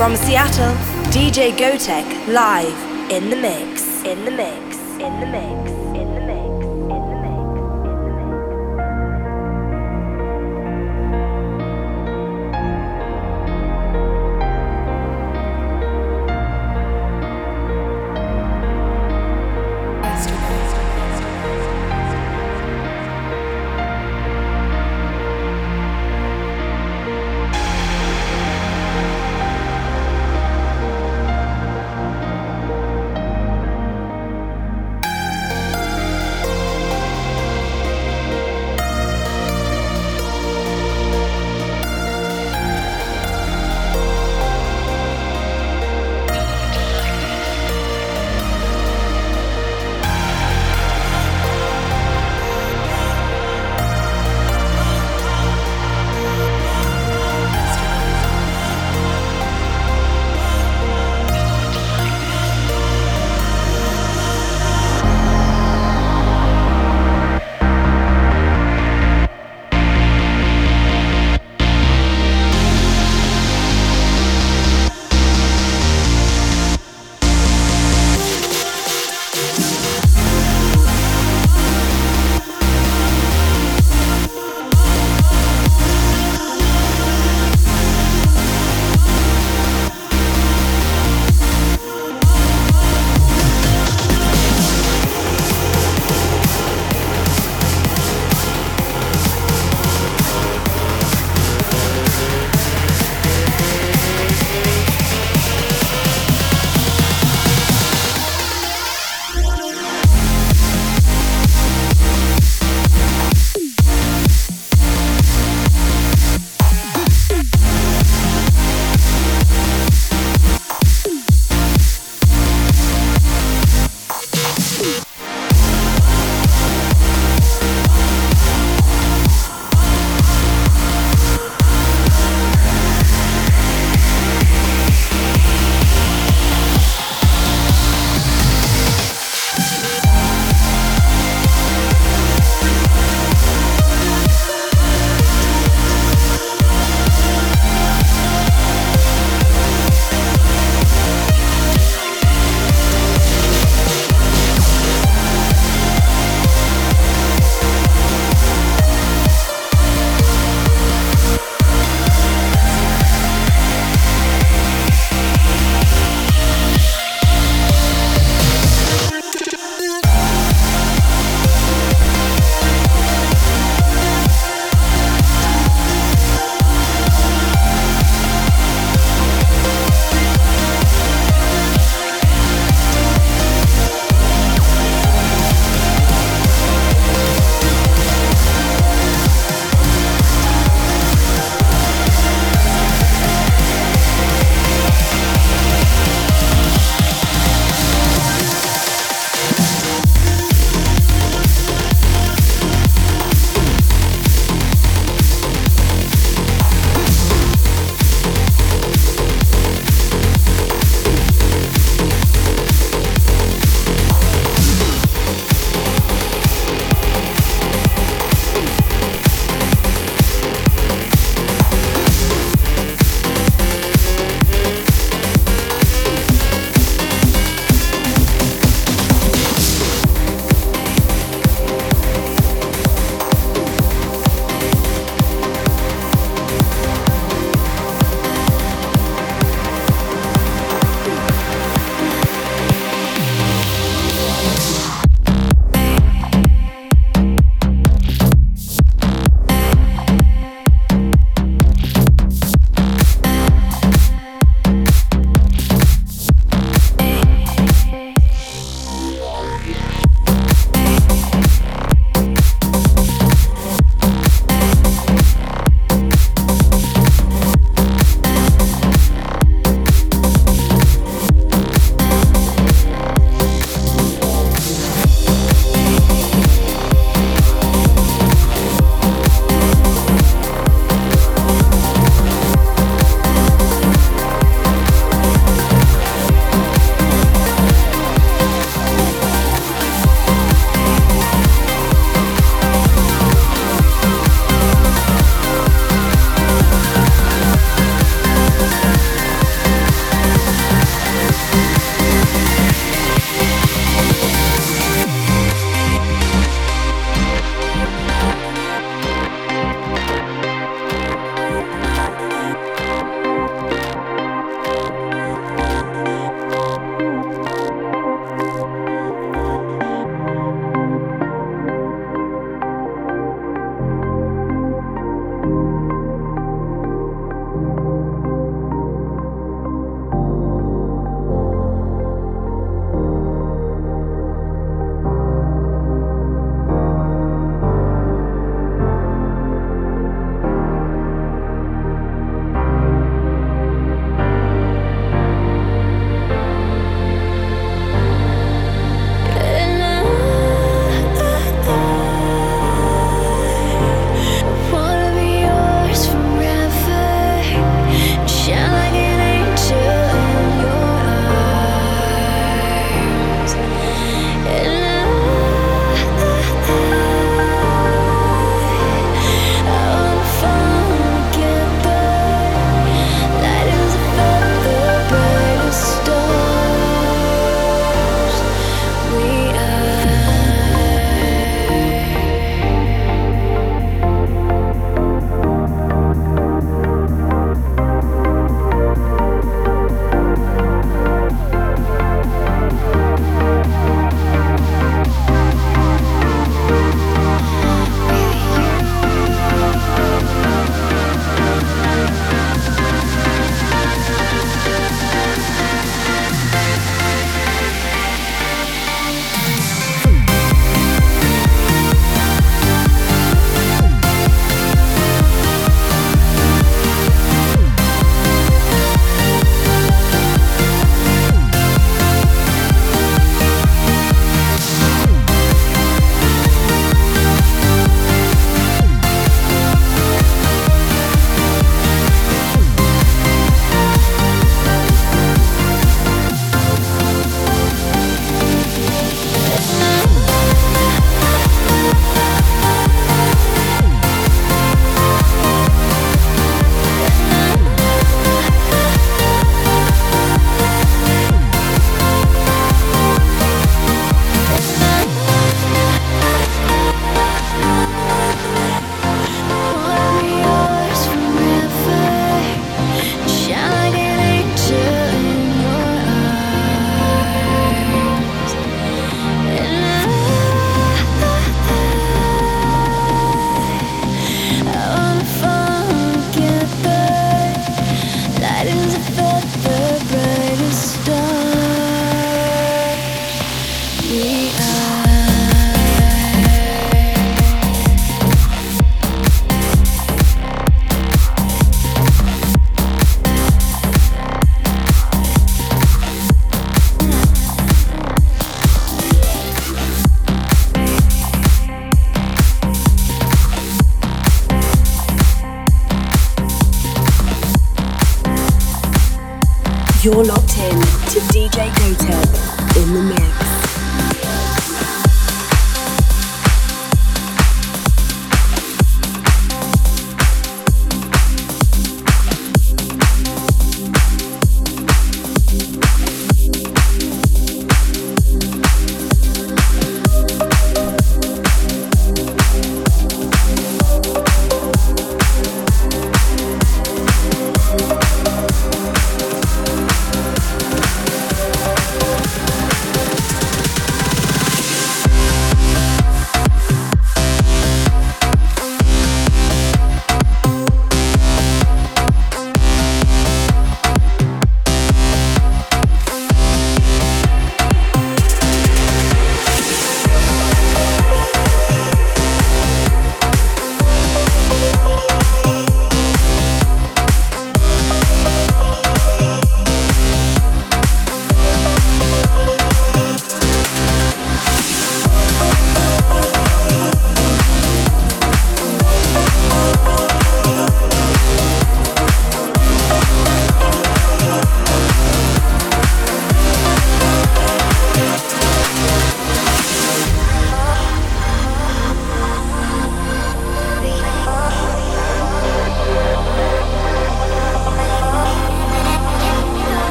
From Seattle, DJ Gotek live in the mix. In the mix. In the mix.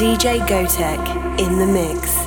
DJ Gotek in the mix.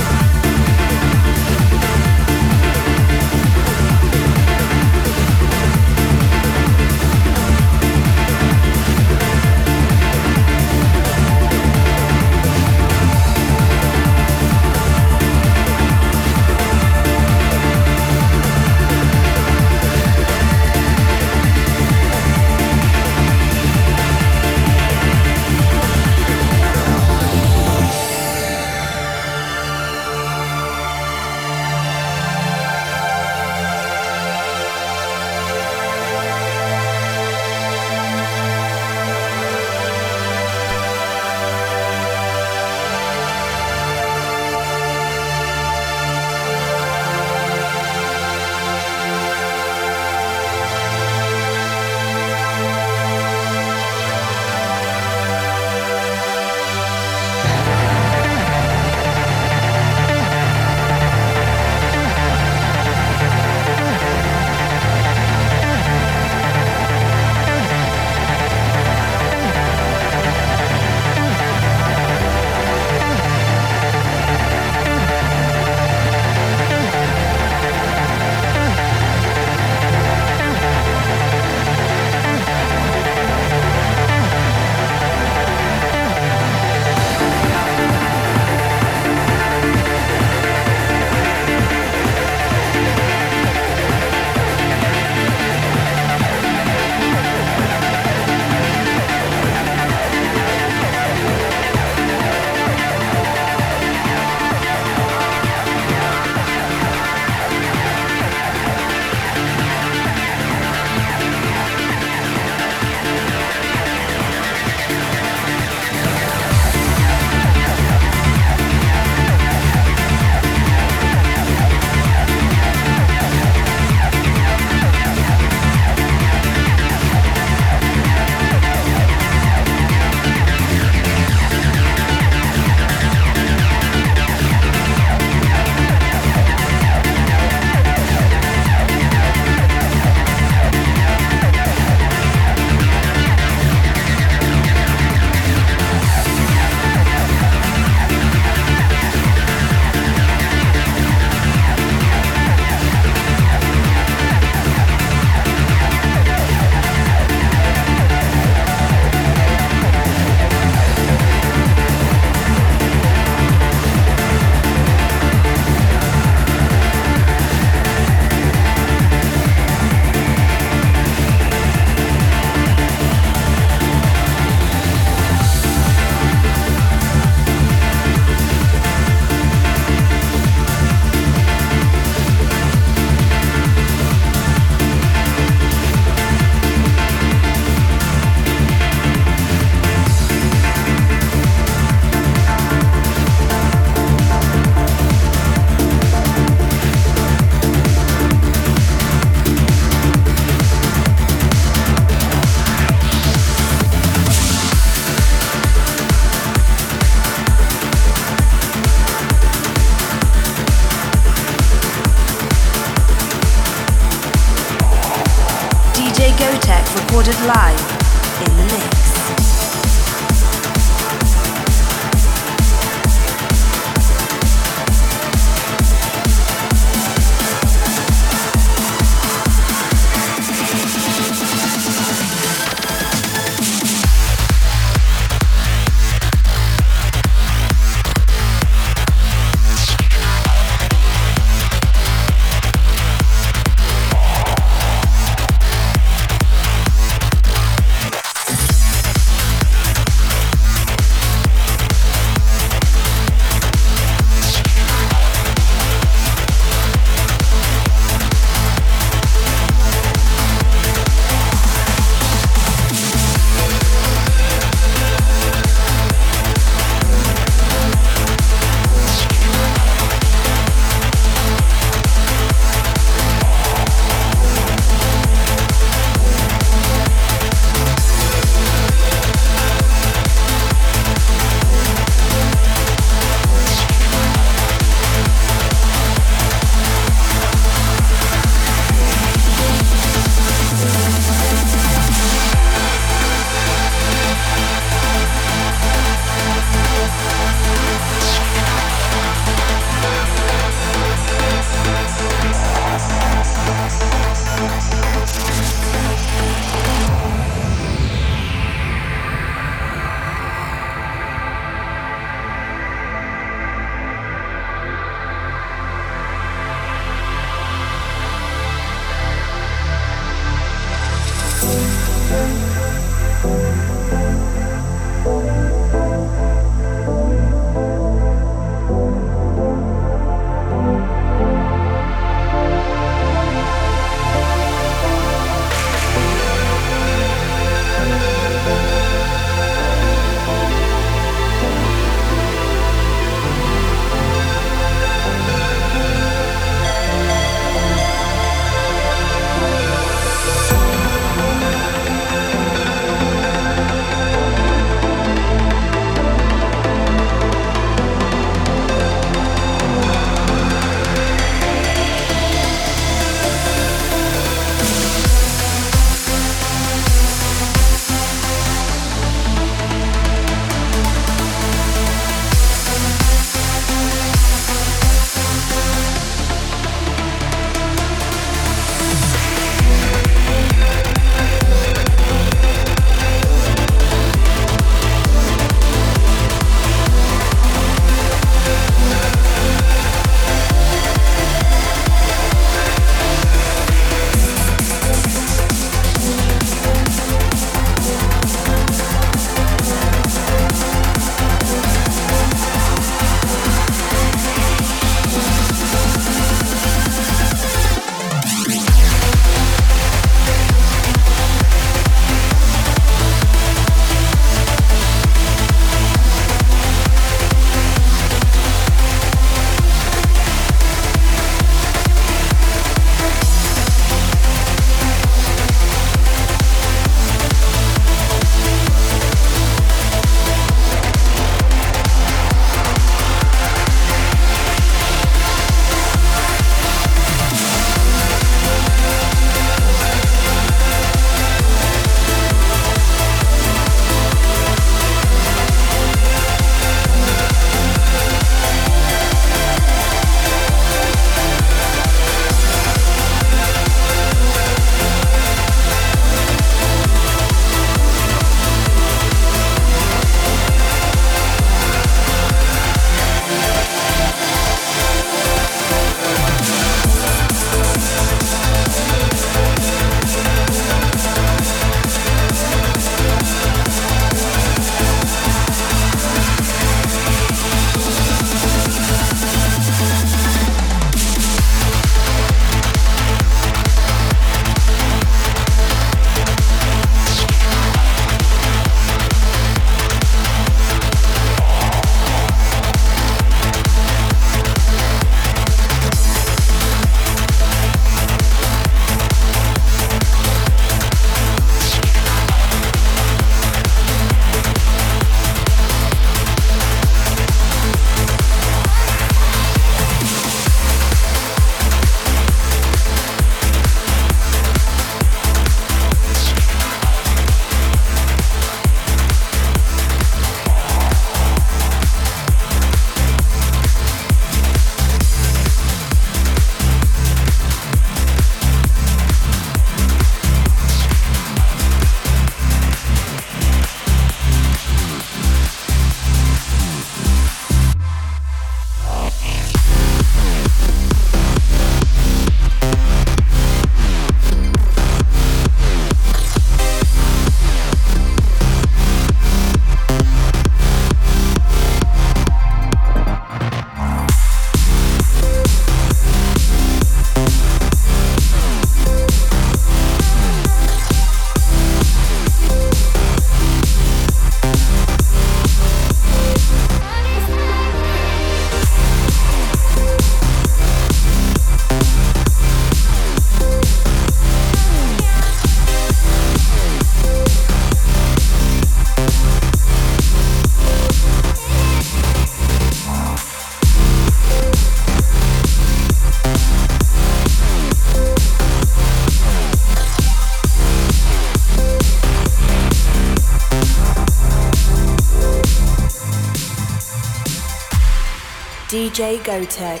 DJ Gotek,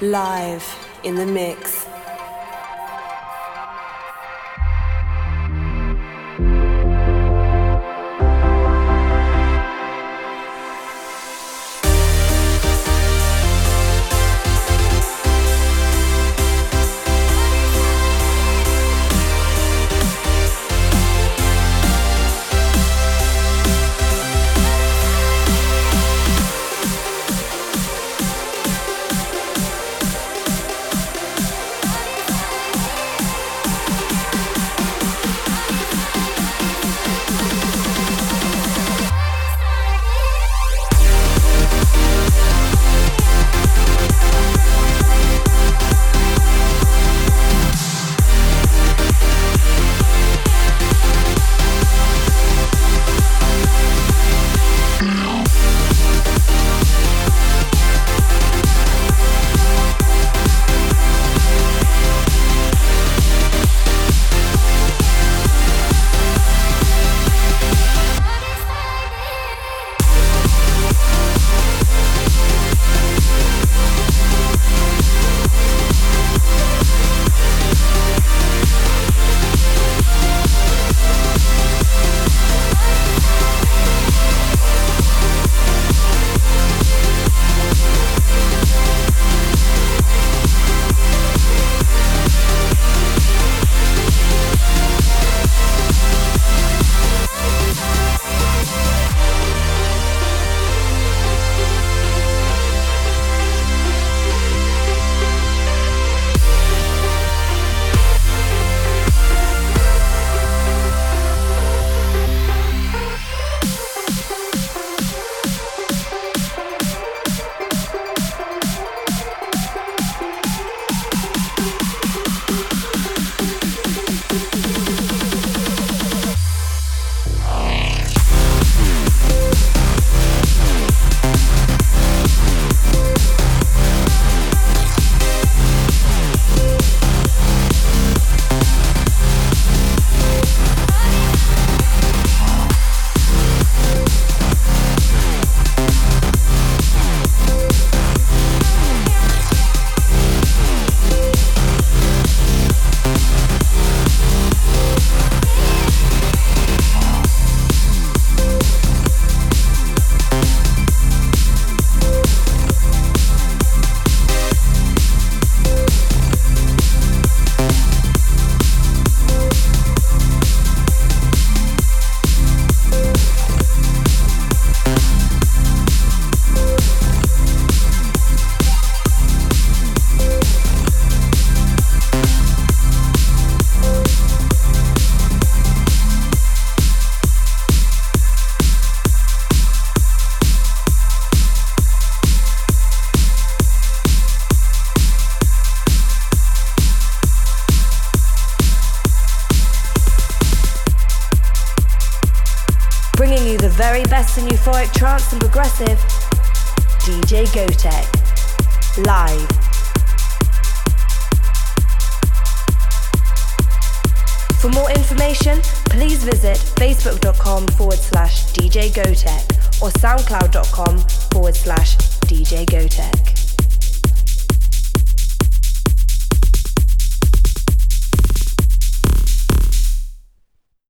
live in the mix.